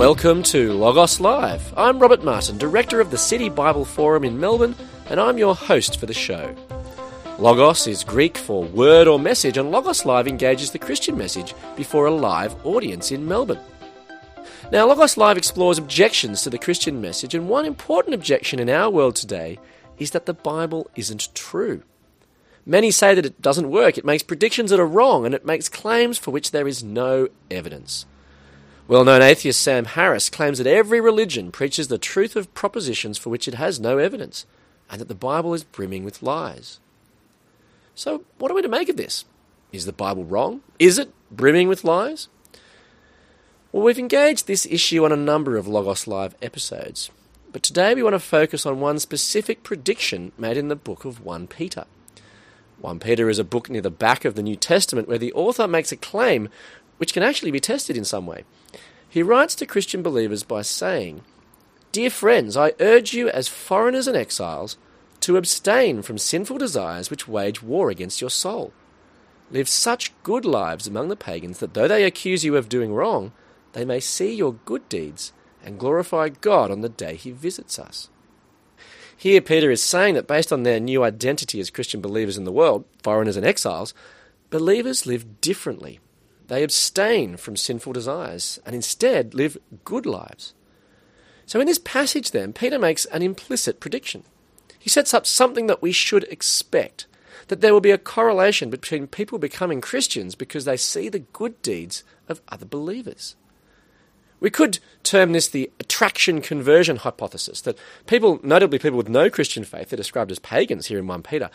Welcome to Logos Live. I'm Robert Martin, Director of the City Bible Forum in Melbourne, and I'm your host for the show. Logos is Greek for word or message, and Logos Live engages the Christian message before a live audience in Melbourne. Now, Logos Live explores objections to the Christian message, and one important objection in our world today is that the Bible isn't true. Many say that it doesn't work, it makes predictions that are wrong, and it makes claims for which there is no evidence. Well known atheist Sam Harris claims that every religion preaches the truth of propositions for which it has no evidence, and that the Bible is brimming with lies. So, what are we to make of this? Is the Bible wrong? Is it brimming with lies? Well, we've engaged this issue on a number of Logos Live episodes, but today we want to focus on one specific prediction made in the book of 1 Peter. 1 Peter is a book near the back of the New Testament where the author makes a claim which can actually be tested in some way. He writes to Christian believers by saying, Dear friends, I urge you as foreigners and exiles to abstain from sinful desires which wage war against your soul. Live such good lives among the pagans that though they accuse you of doing wrong, they may see your good deeds and glorify God on the day he visits us. Here, Peter is saying that based on their new identity as Christian believers in the world, foreigners and exiles, believers live differently they abstain from sinful desires and instead live good lives. So, in this passage, then, Peter makes an implicit prediction. He sets up something that we should expect that there will be a correlation between people becoming Christians because they see the good deeds of other believers. We could term this the attraction conversion hypothesis that people, notably people with no Christian faith, they're described as pagans here in 1 Peter,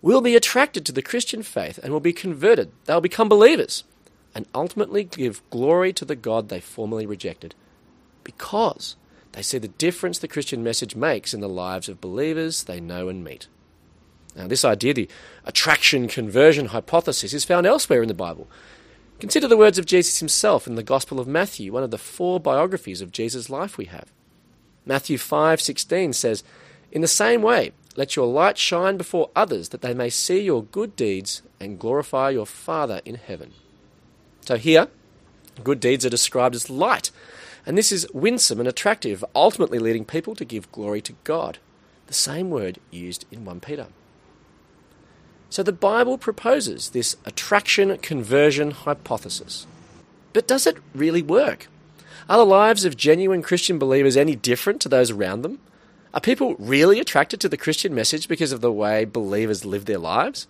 will be attracted to the Christian faith and will be converted. They'll become believers and ultimately give glory to the God they formerly rejected because they see the difference the Christian message makes in the lives of believers they know and meet. Now, this idea, the attraction conversion hypothesis, is found elsewhere in the Bible. Consider the words of Jesus himself in the Gospel of Matthew, one of the four biographies of Jesus' life we have. Matthew 5:16 says, "In the same way, let your light shine before others that they may see your good deeds and glorify your Father in heaven." So here, good deeds are described as light, and this is winsome and attractive, ultimately leading people to give glory to God. The same word used in 1 Peter. So the Bible proposes this attraction conversion hypothesis. But does it really work? Are the lives of genuine Christian believers any different to those around them? Are people really attracted to the Christian message because of the way believers live their lives?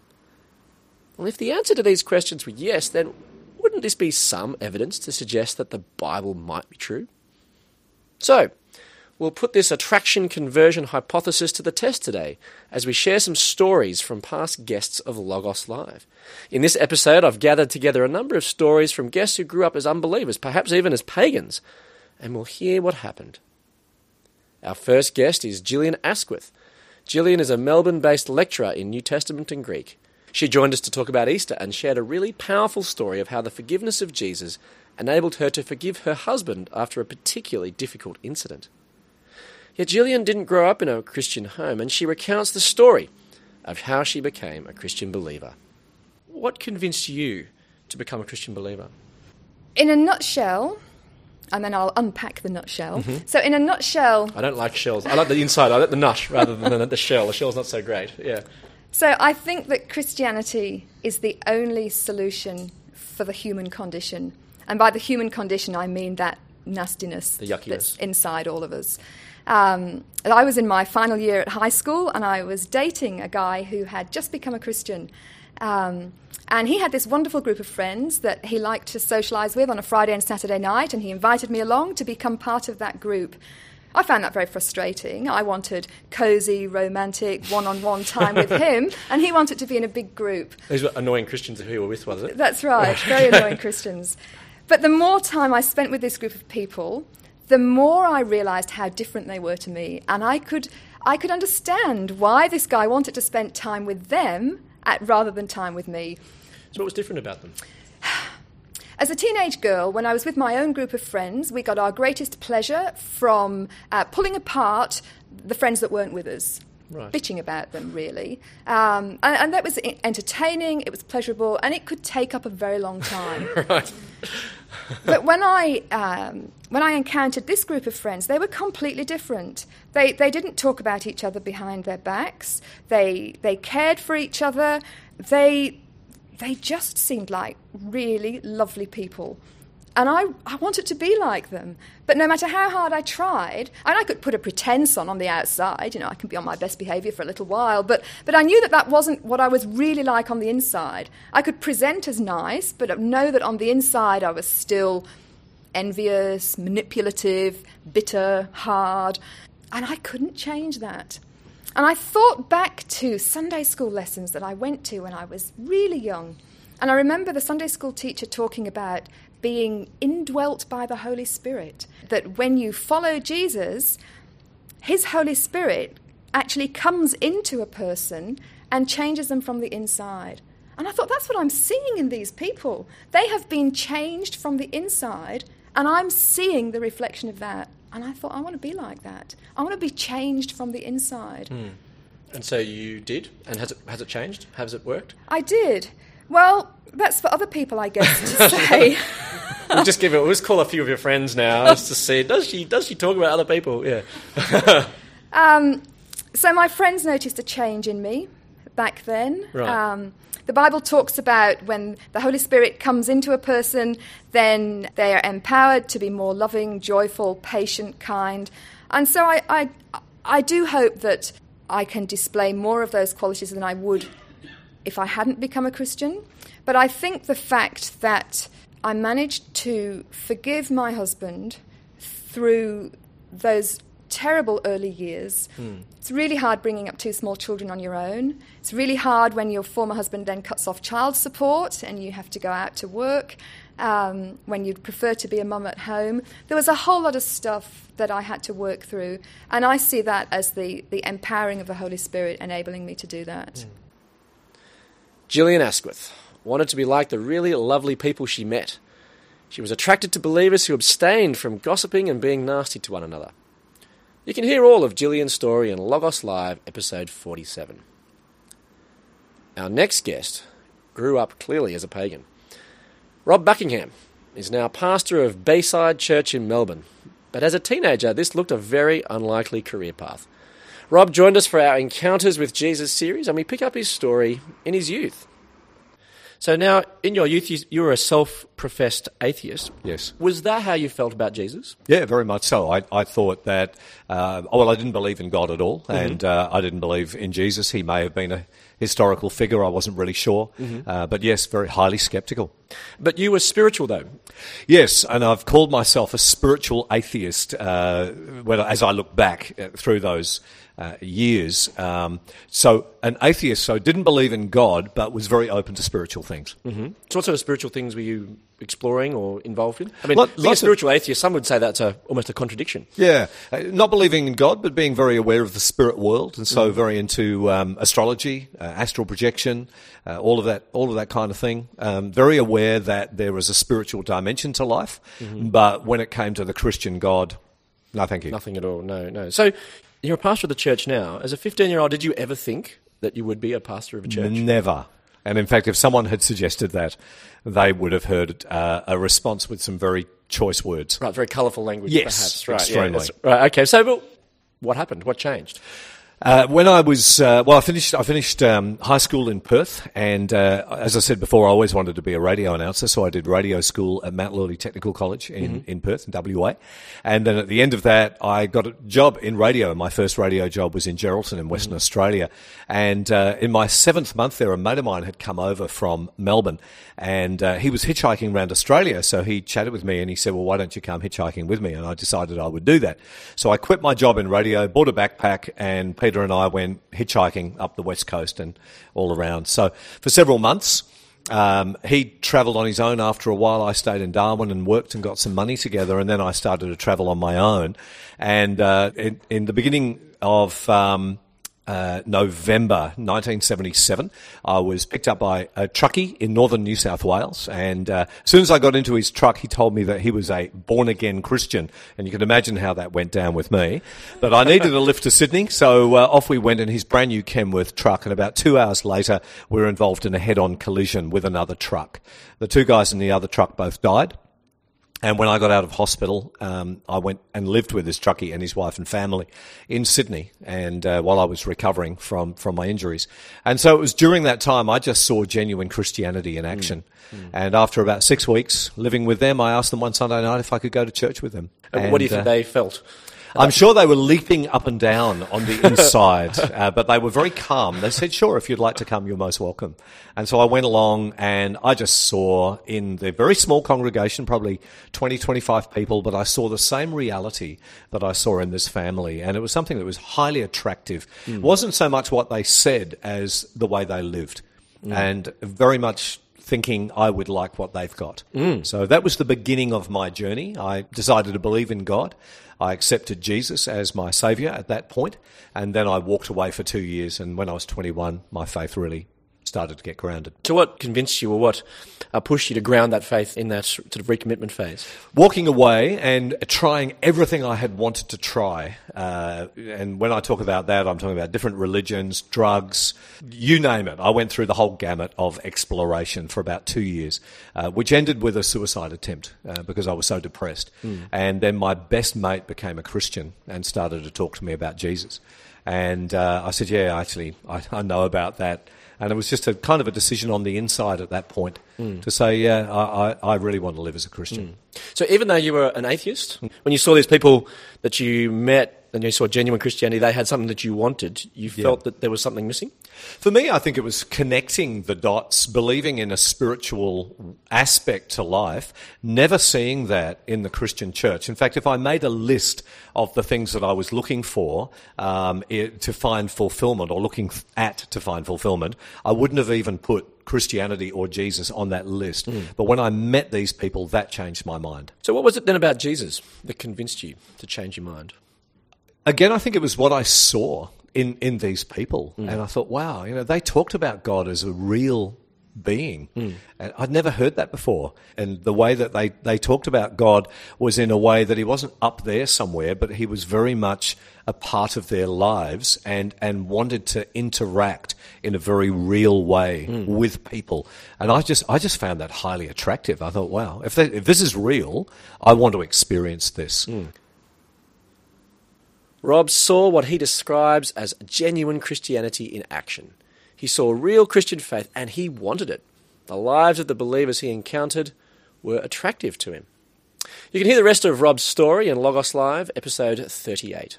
Well, if the answer to these questions were yes, then wouldn't this be some evidence to suggest that the Bible might be true? So, we'll put this attraction conversion hypothesis to the test today as we share some stories from past guests of Logos Live. In this episode, I've gathered together a number of stories from guests who grew up as unbelievers, perhaps even as pagans, and we'll hear what happened. Our first guest is Gillian Asquith. Gillian is a Melbourne based lecturer in New Testament and Greek. She joined us to talk about Easter and shared a really powerful story of how the forgiveness of Jesus enabled her to forgive her husband after a particularly difficult incident. Yet Gillian didn't grow up in a Christian home, and she recounts the story of how she became a Christian believer. What convinced you to become a Christian believer? In a nutshell, and then I'll unpack the nutshell. Mm-hmm. So, in a nutshell, I don't like shells. I like the inside. I like the nut rather than the shell. The shell's not so great. Yeah. So I think that Christianity is the only solution for the human condition. And by the human condition, I mean that nastiness that's inside all of us. Um, I was in my final year at high school and I was dating a guy who had just become a Christian. Um, and he had this wonderful group of friends that he liked to socialize with on a Friday and Saturday night, and he invited me along to become part of that group. I found that very frustrating. I wanted cozy, romantic, one on one time with him, and he wanted to be in a big group. These were annoying Christians who you were with, was it? That's right, oh, very annoying Christians. But the more time I spent with this group of people, the more I realized how different they were to me. And I could, I could understand why this guy wanted to spend time with them at, rather than time with me. So, what was different about them? As a teenage girl, when I was with my own group of friends, we got our greatest pleasure from uh, pulling apart the friends that weren't with us. Right. Bitching about them, really. Um, and, and, that was entertaining, it was pleasurable, and it could take up a very long time. right. but when I um, when I encountered this group of friends, they were completely different. They they didn't talk about each other behind their backs. They they cared for each other. They they just seemed like really lovely people. And I, I wanted to be like them. But no matter how hard I tried, and I could put a pretense on on the outside, you know, I can be on my best behaviour for a little while, but, but I knew that that wasn't what I was really like on the inside. I could present as nice, but know that on the inside I was still envious, manipulative, bitter, hard. And I couldn't change that. And I thought back to Sunday school lessons that I went to when I was really young. And I remember the Sunday school teacher talking about being indwelt by the Holy Spirit. That when you follow Jesus, His Holy Spirit actually comes into a person and changes them from the inside. And I thought, that's what I'm seeing in these people. They have been changed from the inside, and I'm seeing the reflection of that. And I thought, I want to be like that. I want to be changed from the inside. Mm. And so you did? And has it, has it changed? Has it worked? I did. Well, that's for other people, I guess, to say. we'll just give it. We'll just call a few of your friends now just to see. Does she? Does she talk about other people? Yeah. um, so my friends noticed a change in me back then. Right. Um, the Bible talks about when the Holy Spirit comes into a person, then they are empowered to be more loving, joyful, patient, kind. And so I, I, I do hope that I can display more of those qualities than I would if I hadn't become a Christian. But I think the fact that I managed to forgive my husband through those terrible early years. Mm. It's really hard bringing up two small children on your own. It's really hard when your former husband then cuts off child support and you have to go out to work. Um, when you'd prefer to be a mum at home. There was a whole lot of stuff that I had to work through, and I see that as the, the empowering of the Holy Spirit enabling me to do that. Mm. Gillian Asquith wanted to be like the really lovely people she met. She was attracted to believers who abstained from gossiping and being nasty to one another. You can hear all of Gillian's story in Logos Live, episode 47. Our next guest grew up clearly as a pagan. Rob Buckingham is now pastor of Bayside Church in Melbourne, but as a teenager, this looked a very unlikely career path. Rob joined us for our Encounters with Jesus series, and we pick up his story in his youth. So now, in your youth, you, you were a self-professed atheist. Yes. Was that how you felt about Jesus? Yeah, very much so. I, I thought that, uh, well, I didn't believe in God at all, mm-hmm. and uh, I didn't believe in Jesus. He may have been a historical figure. I wasn't really sure. Mm-hmm. Uh, but yes, very highly skeptical. But you were spiritual, though. Yes, and I've called myself a spiritual atheist uh, as I look back uh, through those uh, years. Um, so an atheist, so didn't believe in God, but was very open to spiritual things. Mm-hmm. So what sort of spiritual things were you exploring or involved in? I mean, Lot, being a spiritual of, atheist, some would say that's a, almost a contradiction. Yeah, uh, not believing in God, but being very aware of the spirit world, and so mm. very into um, astrology, uh, astral projection, uh, all of that, all of that kind of thing. Um, very aware that there is a spiritual dimension to life, mm-hmm. but when it came to the Christian God, no, thank you. Nothing at all. No, no. So you're a pastor of the church now. As a 15 year old, did you ever think that you would be a pastor of a church? Never. And in fact, if someone had suggested that, they would have heard uh, a response with some very choice words. Right, very colourful language, yes, perhaps. Right, extremely. Yeah, right, okay. So, what happened? What changed? Uh, when I was uh, well, I finished. I finished um, high school in Perth, and uh, as I said before, I always wanted to be a radio announcer. So I did radio school at Mount Lawley Technical College in, mm-hmm. in Perth, in WA. And then at the end of that, I got a job in radio. My first radio job was in Geraldton in Western mm-hmm. Australia. And uh, in my seventh month there, a mate of mine had come over from Melbourne, and uh, he was hitchhiking around Australia. So he chatted with me, and he said, "Well, why don't you come hitchhiking with me?" And I decided I would do that. So I quit my job in radio, bought a backpack, and Peter and I went hitchhiking up the west coast and all around. So for several months. Um, he travelled on his own after a while. I stayed in Darwin and worked and got some money together, and then I started to travel on my own. And uh, in, in, the beginning of um, uh, November 1977. I was picked up by a truckie in northern New South Wales, and uh, as soon as I got into his truck, he told me that he was a born again Christian, and you can imagine how that went down with me. But I needed a lift to Sydney, so uh, off we went in his brand new Kenworth truck, and about two hours later, we were involved in a head on collision with another truck. The two guys in the other truck both died. And when I got out of hospital, um, I went and lived with this truckie and his wife and family in Sydney, and uh, while I was recovering from from my injuries, and so it was during that time I just saw genuine Christianity in action. Mm. Mm. And after about six weeks living with them, I asked them one Sunday night if I could go to church with them. And, what do you think uh, they felt? I'm sure they were leaping up and down on the inside, uh, but they were very calm. They said, sure, if you'd like to come, you're most welcome. And so I went along and I just saw in the very small congregation, probably 20, 25 people, but I saw the same reality that I saw in this family. And it was something that was highly attractive. Mm. It wasn't so much what they said as the way they lived. Mm. And very much thinking I would like what they've got. Mm. So that was the beginning of my journey. I decided to believe in God. I accepted Jesus as my saviour at that point, and then I walked away for two years. And when I was 21, my faith really started to get grounded. So, what convinced you, or what uh, pushed you to ground that faith in that sort of recommitment phase? Walking away and trying everything I had wanted to try. Uh, and when I talk about that, I'm talking about different religions, drugs, you name it. I went through the whole gamut of exploration for about two years, uh, which ended with a suicide attempt uh, because I was so depressed. Mm. And then my best mate became a Christian and started to talk to me about Jesus. And uh, I said, Yeah, actually, I, I know about that. And it was just a kind of a decision on the inside at that point mm. to say, yeah, I, I, really want to live as a Christian. Mm. So even though you were an atheist, when you saw these people that you met and you saw genuine Christianity, they had something that you wanted, you felt that there was something missing? For me, I think it was connecting the dots, believing in a spiritual aspect to life, never seeing that in the Christian church. In fact, if I made a list of the things that I was looking for um, it, to find fulfillment or looking at to find fulfillment, I wouldn't have even put Christianity or Jesus on that list. Mm. But when I met these people, that changed my mind. So, what was it then about Jesus that convinced you to change your mind? again, I think it was what I saw in, in these people. Mm. And I thought, wow, you know, they talked about God as a real being. Mm. And I'd never heard that before. And the way that they, they talked about God was in a way that he wasn't up there somewhere, but he was very much a part of their lives and, and wanted to interact in a very real way mm. with people. And I just, I just found that highly attractive. I thought, wow, if, they, if this is real, I want to experience this. Mm. Rob saw what he describes as genuine Christianity in action. He saw real Christian faith and he wanted it. The lives of the believers he encountered were attractive to him. You can hear the rest of Rob's story in Logos Live, episode 38.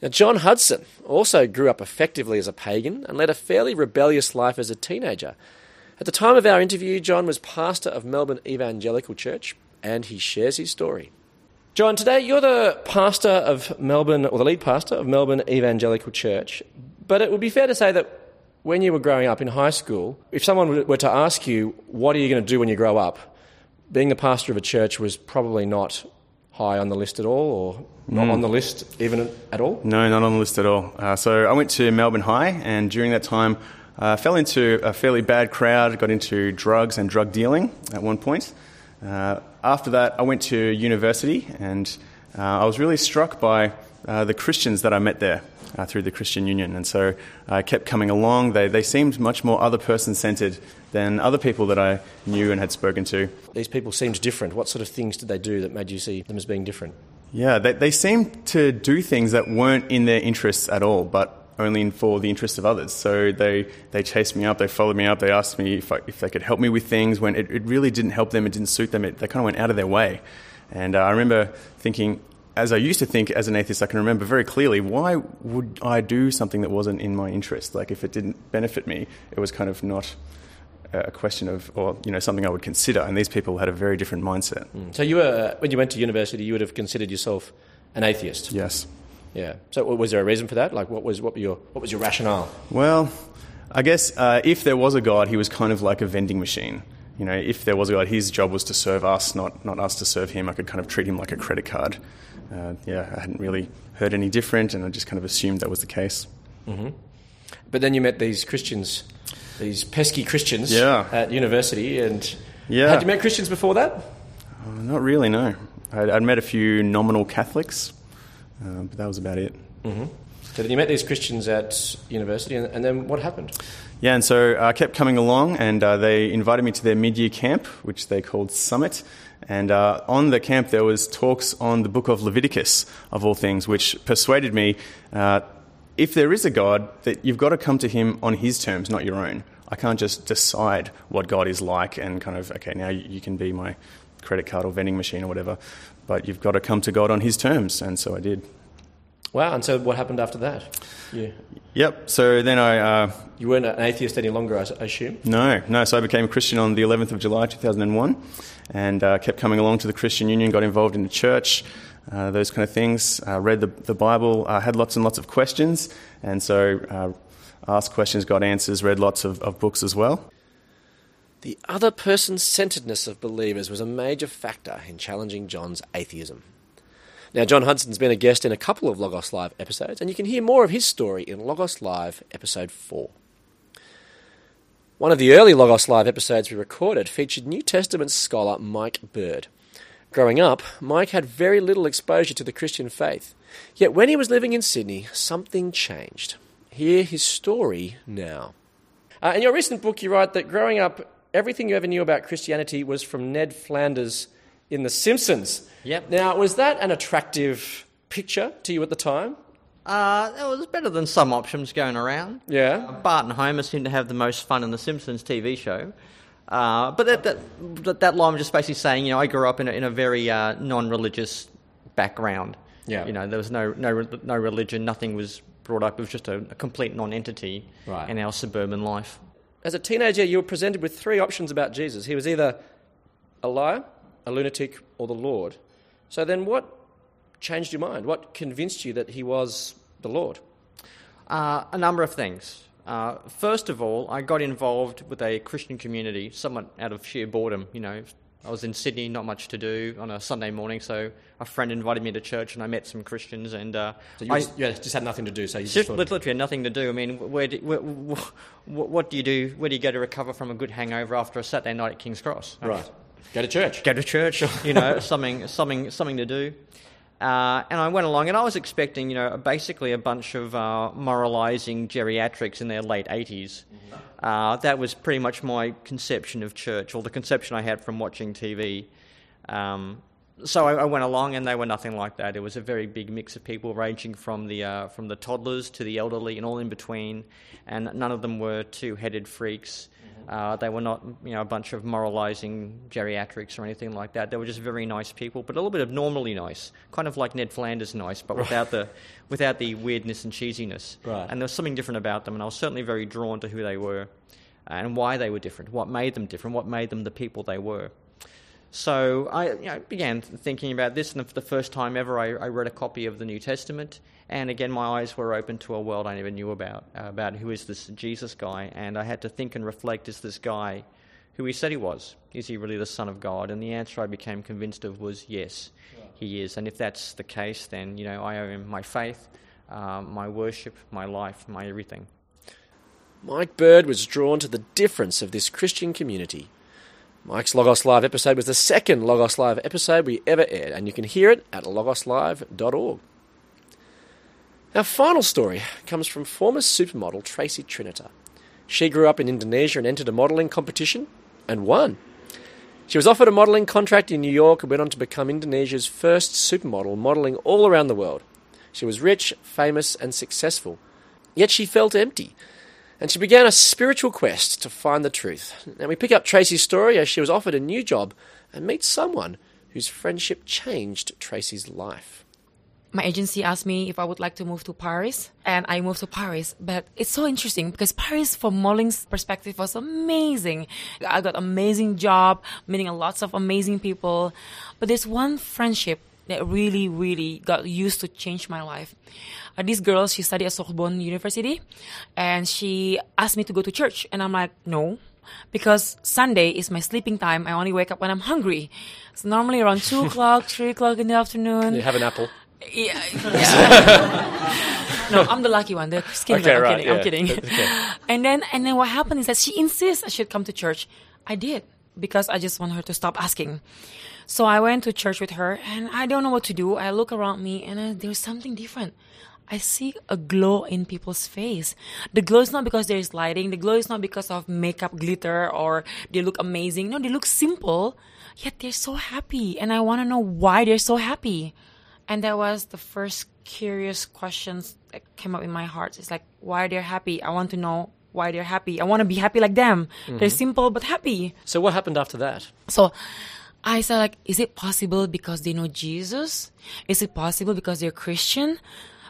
Now, John Hudson also grew up effectively as a pagan and led a fairly rebellious life as a teenager. At the time of our interview, John was pastor of Melbourne Evangelical Church, and he shares his story. John, today you're the pastor of Melbourne, or the lead pastor of Melbourne Evangelical Church. But it would be fair to say that when you were growing up in high school, if someone were to ask you, what are you going to do when you grow up? Being the pastor of a church was probably not high on the list at all, or not mm. on the list even at all? No, not on the list at all. Uh, so I went to Melbourne High, and during that time, I uh, fell into a fairly bad crowd, got into drugs and drug dealing at one point. Uh, after that, I went to university and uh, I was really struck by uh, the Christians that I met there uh, through the Christian Union. And so I kept coming along. They, they seemed much more other person centered than other people that I knew and had spoken to. These people seemed different. What sort of things did they do that made you see them as being different? Yeah, they, they seemed to do things that weren't in their interests at all, but only for the interests of others. So they, they chased me up, they followed me up, they asked me if, I, if they could help me with things when it, it really didn't help them, it didn't suit them, it, they kind of went out of their way. And uh, I remember thinking, as I used to think as an atheist, I can remember very clearly why would I do something that wasn't in my interest? Like if it didn't benefit me, it was kind of not a question of, or you know, something I would consider. And these people had a very different mindset. Mm. So you were, when you went to university, you would have considered yourself an atheist. Yes. Yeah. So was there a reason for that? Like, what was what your what was your rationale? Well, I guess uh, if there was a God, he was kind of like a vending machine. You know, if there was a God, his job was to serve us, not not us to serve him. I could kind of treat him like a credit card. Uh, yeah, I hadn't really heard any different, and I just kind of assumed that was the case. Mm-hmm. But then you met these Christians, these pesky Christians, yeah. at university, and yeah. had you met Christians before that? Uh, not really, no. I'd, I'd met a few nominal Catholics. Um, but that was about it. Mm-hmm. So then you met these Christians at university, and, and then what happened? Yeah, and so I kept coming along, and uh, they invited me to their mid-year camp, which they called Summit. And uh, on the camp, there was talks on the book of Leviticus, of all things, which persuaded me, uh, if there is a God, that you've got to come to Him on His terms, not your own. I can't just decide what God is like and kind of, okay, now you can be my credit card or vending machine or whatever, but you've got to come to God on His terms, and so I did. Wow, and so what happened after that? Yeah. Yep, so then I. Uh, you weren't an atheist any longer, I assume? No, no, so I became a Christian on the 11th of July 2001 and uh, kept coming along to the Christian Union, got involved in the church. Uh, those kind of things. Uh, read the, the Bible, uh, had lots and lots of questions, and so uh, asked questions, got answers, read lots of, of books as well. The other person centeredness of believers was a major factor in challenging John's atheism. Now, John Hudson's been a guest in a couple of Logos Live episodes, and you can hear more of his story in Logos Live episode 4. One of the early Logos Live episodes we recorded featured New Testament scholar Mike Bird. Growing up, Mike had very little exposure to the Christian faith. Yet when he was living in Sydney, something changed. Hear his story now. Uh, in your recent book, you write that growing up, everything you ever knew about Christianity was from Ned Flanders in The Simpsons. Yep. Now, was that an attractive picture to you at the time? Uh, it was better than some options going around. Yeah. Uh, Bart and Homer seemed to have the most fun in the Simpsons TV show. Uh, but that, that, that line was just basically saying, you know, I grew up in a, in a very uh, non-religious background. Yeah. You know, there was no no no religion. Nothing was brought up. It was just a, a complete non-entity right. in our suburban life. As a teenager, you were presented with three options about Jesus. He was either a liar, a lunatic, or the Lord. So then, what changed your mind? What convinced you that he was the Lord? Uh, a number of things. Uh, first of all, I got involved with a Christian community somewhat out of sheer boredom. You know, I was in Sydney, not much to do on a Sunday morning, so a friend invited me to church, and I met some Christians. And uh, so you, I, just, yeah, just had nothing to do. So you just, just literally had nothing to do. I mean, where, do, where, what do you do? Where do you go to recover from a good hangover after a Saturday night at King's Cross? Right. Go to church. Go to church. you know, something, something, something to do. Uh, and I went along, and I was expecting, you know, basically a bunch of uh, moralising geriatrics in their late 80s. Mm-hmm. Uh, that was pretty much my conception of church, or the conception I had from watching TV. Um, so I, I, went along, and they were nothing like that. It was a very big mix of people, ranging from the uh, from the toddlers to the elderly, and all in between. And none of them were two-headed freaks. Uh, they were not, you know, a bunch of moralising geriatrics or anything like that. They were just very nice people, but a little bit abnormally nice, kind of like Ned Flanders nice, but without the, without the weirdness and cheesiness. Right. And there was something different about them, and I was certainly very drawn to who they were, and why they were different, what made them different, what made them the people they were. So I you know, began thinking about this, and for the first time ever, I, I read a copy of the New Testament and again, my eyes were open to a world I never knew about, uh, about who is this Jesus guy. And I had to think and reflect is this guy who he said he was? Is he really the Son of God? And the answer I became convinced of was yes, he is. And if that's the case, then, you know, I owe him my faith, uh, my worship, my life, my everything. Mike Bird was drawn to the difference of this Christian community. Mike's Logos Live episode was the second Logos Live episode we ever aired, and you can hear it at logoslive.org. Our final story comes from former supermodel Tracy Trinita. She grew up in Indonesia and entered a modelling competition and won. She was offered a modelling contract in New York and went on to become Indonesia's first supermodel, modelling all around the world. She was rich, famous, and successful. Yet she felt empty, and she began a spiritual quest to find the truth. And we pick up Tracy's story as she was offered a new job and meets someone whose friendship changed Tracy's life my agency asked me if I would like to move to Paris, and I moved to Paris. But it's so interesting because Paris, from modeling's perspective, was amazing. I got amazing job, meeting lots of amazing people. But there's one friendship that really, really got used to change my life. Uh, this girl, she studied at Sorbonne University, and she asked me to go to church, and I'm like, no, because Sunday is my sleeping time. I only wake up when I'm hungry. It's normally around two o'clock, three o'clock in the afternoon. You have an apple. Yeah. yeah. no, I'm the lucky one. The skinny okay, one. I'm right, kidding. yeah. I'm kidding. Okay. And then and then what happened is that she insists I should come to church. I did because I just want her to stop asking. So I went to church with her, and I don't know what to do. I look around me, and uh, there's something different. I see a glow in people's face. The glow is not because there is lighting. The glow is not because of makeup glitter or they look amazing. No, they look simple, yet they're so happy. And I want to know why they're so happy. And that was the first curious questions that came up in my heart. It's like, why they're happy. I want to know why they're happy. I want to be happy like them. Mm-hmm. They're simple but happy. So what happened after that? So I said like, is it possible because they know Jesus? Is it possible because they're Christian?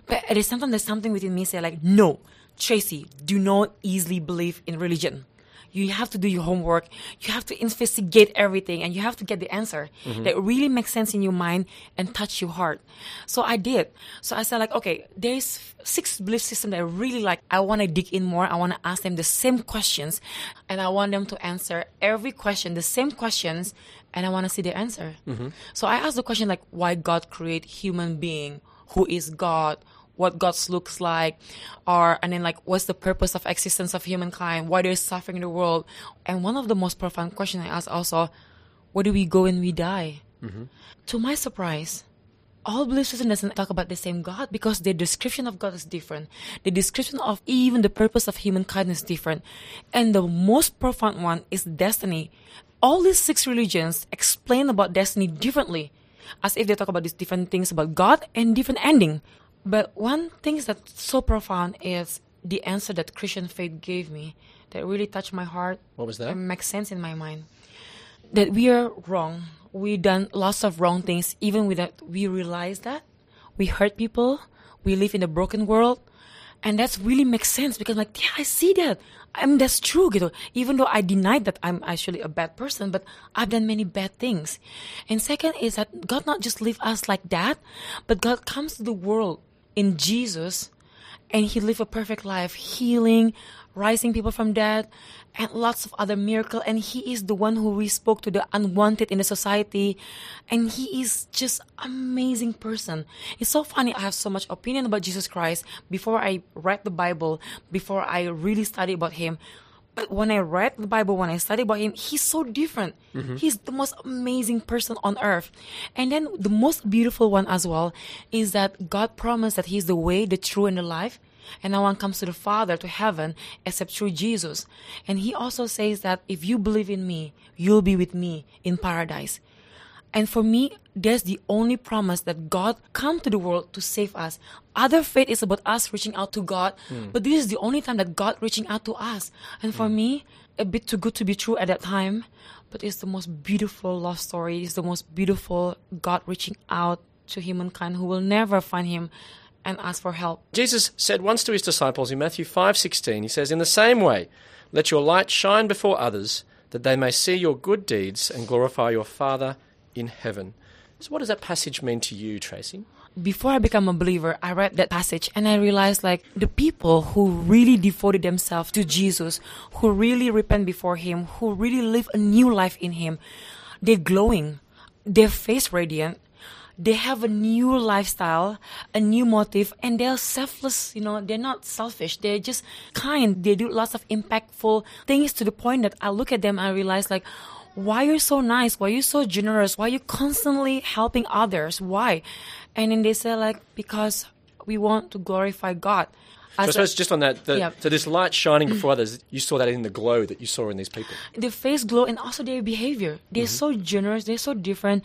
But at the same time, there's something within me say like, no, Tracy, do not easily believe in religion. You have to do your homework. You have to investigate everything and you have to get the answer mm-hmm. that really makes sense in your mind and touch your heart. So I did. So I said like, okay, there's six belief systems that I really like. I want to dig in more. I want to ask them the same questions and I want them to answer every question, the same questions and I want to see the answer. Mm-hmm. So I asked the question like, why God create human being? Who is God? What God looks like, or and then like, what's the purpose of existence of humankind? Why there's suffering in the world? And one of the most profound questions I asked also, where do we go when we die? Mm-hmm. To my surprise, all belief system doesn't talk about the same God because their description of God is different. The description of even the purpose of humankind is different. And the most profound one is destiny all these six religions explain about destiny differently, as if they talk about these different things about God and different ending. But one thing that's so profound is the answer that Christian faith gave me that really touched my heart. What was that? And makes sense in my mind. That we are wrong. We done lots of wrong things, even without we realize that. We hurt people. We live in a broken world. And that's really makes sense because like, yeah, I see that. I mean, that's true, gitu. Even though I denied that I'm actually a bad person, but I've done many bad things. And second is that God not just leave us like that, but God comes to the world in Jesus and he lived a perfect life, healing, rising people from death, and lots of other miracles. And he is the one who we spoke to the unwanted in the society. And he is just amazing person. It's so funny. I have so much opinion about Jesus Christ before I read the Bible, before I really study about him. When I read the Bible, when I study about him, he's so different. Mm-hmm. He's the most amazing person on earth. And then the most beautiful one as well is that God promised that he's the way, the true, and the life and no one comes to the Father, to heaven, except through Jesus. And he also says that if you believe in me, you'll be with me in paradise. And for me, there's the only promise that God come to the world to save us. Other faith is about us reaching out to God, mm. but this is the only time that God reaching out to us. And for mm. me, a bit too good to be true at that time, but it's the most beautiful love story. It's the most beautiful God reaching out to humankind who will never find him and ask for help. Jesus said once to his disciples in Matthew 5:16, he says, "In the same way, let your light shine before others, that they may see your good deeds and glorify your Father in heaven." So what does that passage mean to you, Tracy? Before I became a believer, I read that passage and I realized like the people who really devoted themselves to Jesus, who really repent before him, who really live a new life in him, they're glowing, their face radiant, they have a new lifestyle, a new motive, and they're selfless, you know, they're not selfish. They're just kind. They do lots of impactful things to the point that I look at them and I realize like, why you're so nice? Why you so generous? Why are you constantly helping others? Why? And then they say like, because we want to glorify God. So I suppose just on that, the, yeah. so this light shining before others, you saw that in the glow that you saw in these people. The face glow and also their behavior. They're mm-hmm. so generous. They're so different.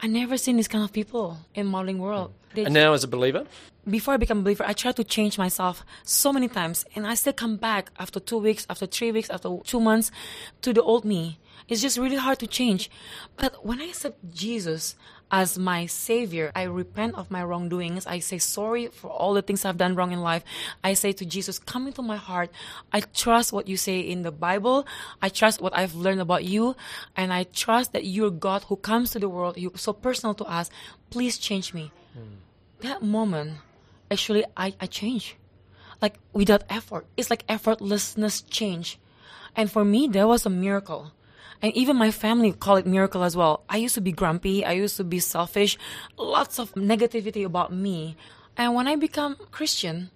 I never seen this kind of people in modeling world. They and now as a believer? Before I become a believer, I tried to change myself so many times and I still come back after two weeks, after three weeks, after two months to the old me. It's just really hard to change. But when I accept Jesus, as my savior. I repent of my wrongdoings. I say sorry for all the things I've done wrong in life. I say to Jesus, come into my heart. I trust what you say in the Bible. I trust what I've learned about you. And I trust that you're God who comes to the world. You're so personal to us. Please change me. Mm. That moment, actually, I, I change. Like without effort. It's like effortlessness change. And for me, that was a miracle and even my family call it miracle as well. I used to be grumpy. I used to be selfish. Lots of negativity about me. And when I become Christian,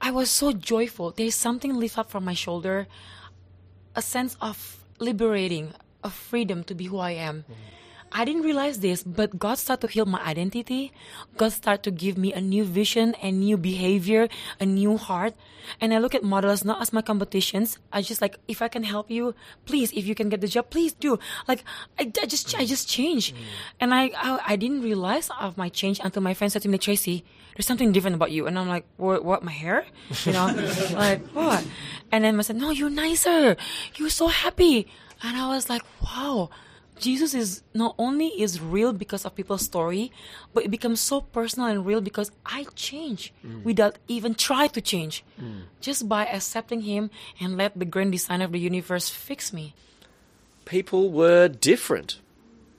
I was so joyful. There's something lift up from my shoulder, a sense of liberating, of freedom to be who I am. Mm-hmm. I didn't realize this, but God started to heal my identity. God started to give me a new vision, a new behavior, a new heart. And I look at models not as my competitions. I just like, if I can help you, please, if you can get the job, please do. Like, I, I just, I just changed. Mm. And I, I, I, didn't realize of my change until my friend said to me, Tracy, there's something different about you. And I'm like, what, what my hair? You know, like, what? And then I said, no, you're nicer. You're so happy. And I was like, wow Jesus is not only is real because of people's story, but it becomes so personal and real because I change mm. without even try to change, mm. just by accepting Him and let the grand design of the universe fix me. People were different.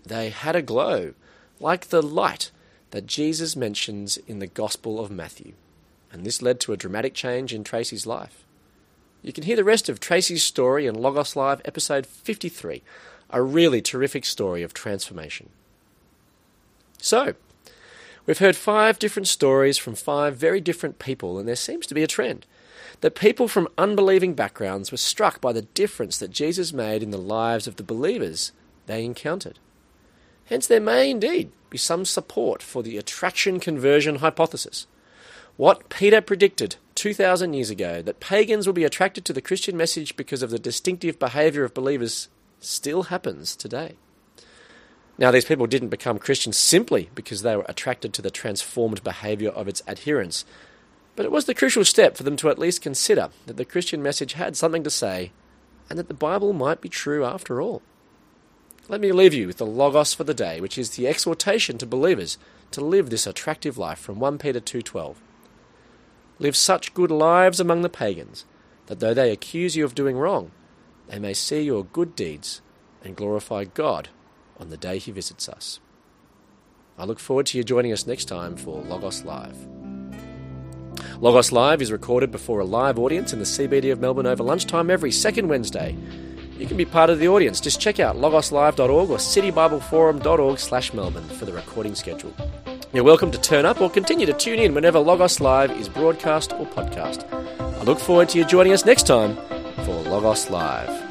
They had a glow, like the light that Jesus mentions in the Gospel of Matthew, and this led to a dramatic change in Tracy's life. You can hear the rest of Tracy's story in Logos Live, episode 53 a really terrific story of transformation. So, we've heard five different stories from five very different people, and there seems to be a trend that people from unbelieving backgrounds were struck by the difference that Jesus made in the lives of the believers they encountered. Hence, there may indeed be some support for the attraction conversion hypothesis. What Peter predicted 2,000 years ago, that pagans will be attracted to the Christian message because of the distinctive behaviour of believers, still happens today. Now, these people didn't become Christians simply because they were attracted to the transformed behaviour of its adherents, but it was the crucial step for them to at least consider that the Christian message had something to say and that the Bible might be true after all. Let me leave you with the Logos for the day, which is the exhortation to believers to live this attractive life from 1 Peter 2:12. Live such good lives among the pagans that though they accuse you of doing wrong, they may see your good deeds and glorify God on the day He visits us. I look forward to you joining us next time for Logos Live. Logos Live is recorded before a live audience in the CBD of Melbourne over lunchtime every second Wednesday. You can be part of the audience. Just check out logoslive.org or citybibleforum.org slash Melbourne for the recording schedule. You're welcome to turn up or continue to tune in whenever Logos Live is broadcast or podcast. I look forward to you joining us next time Logos Live.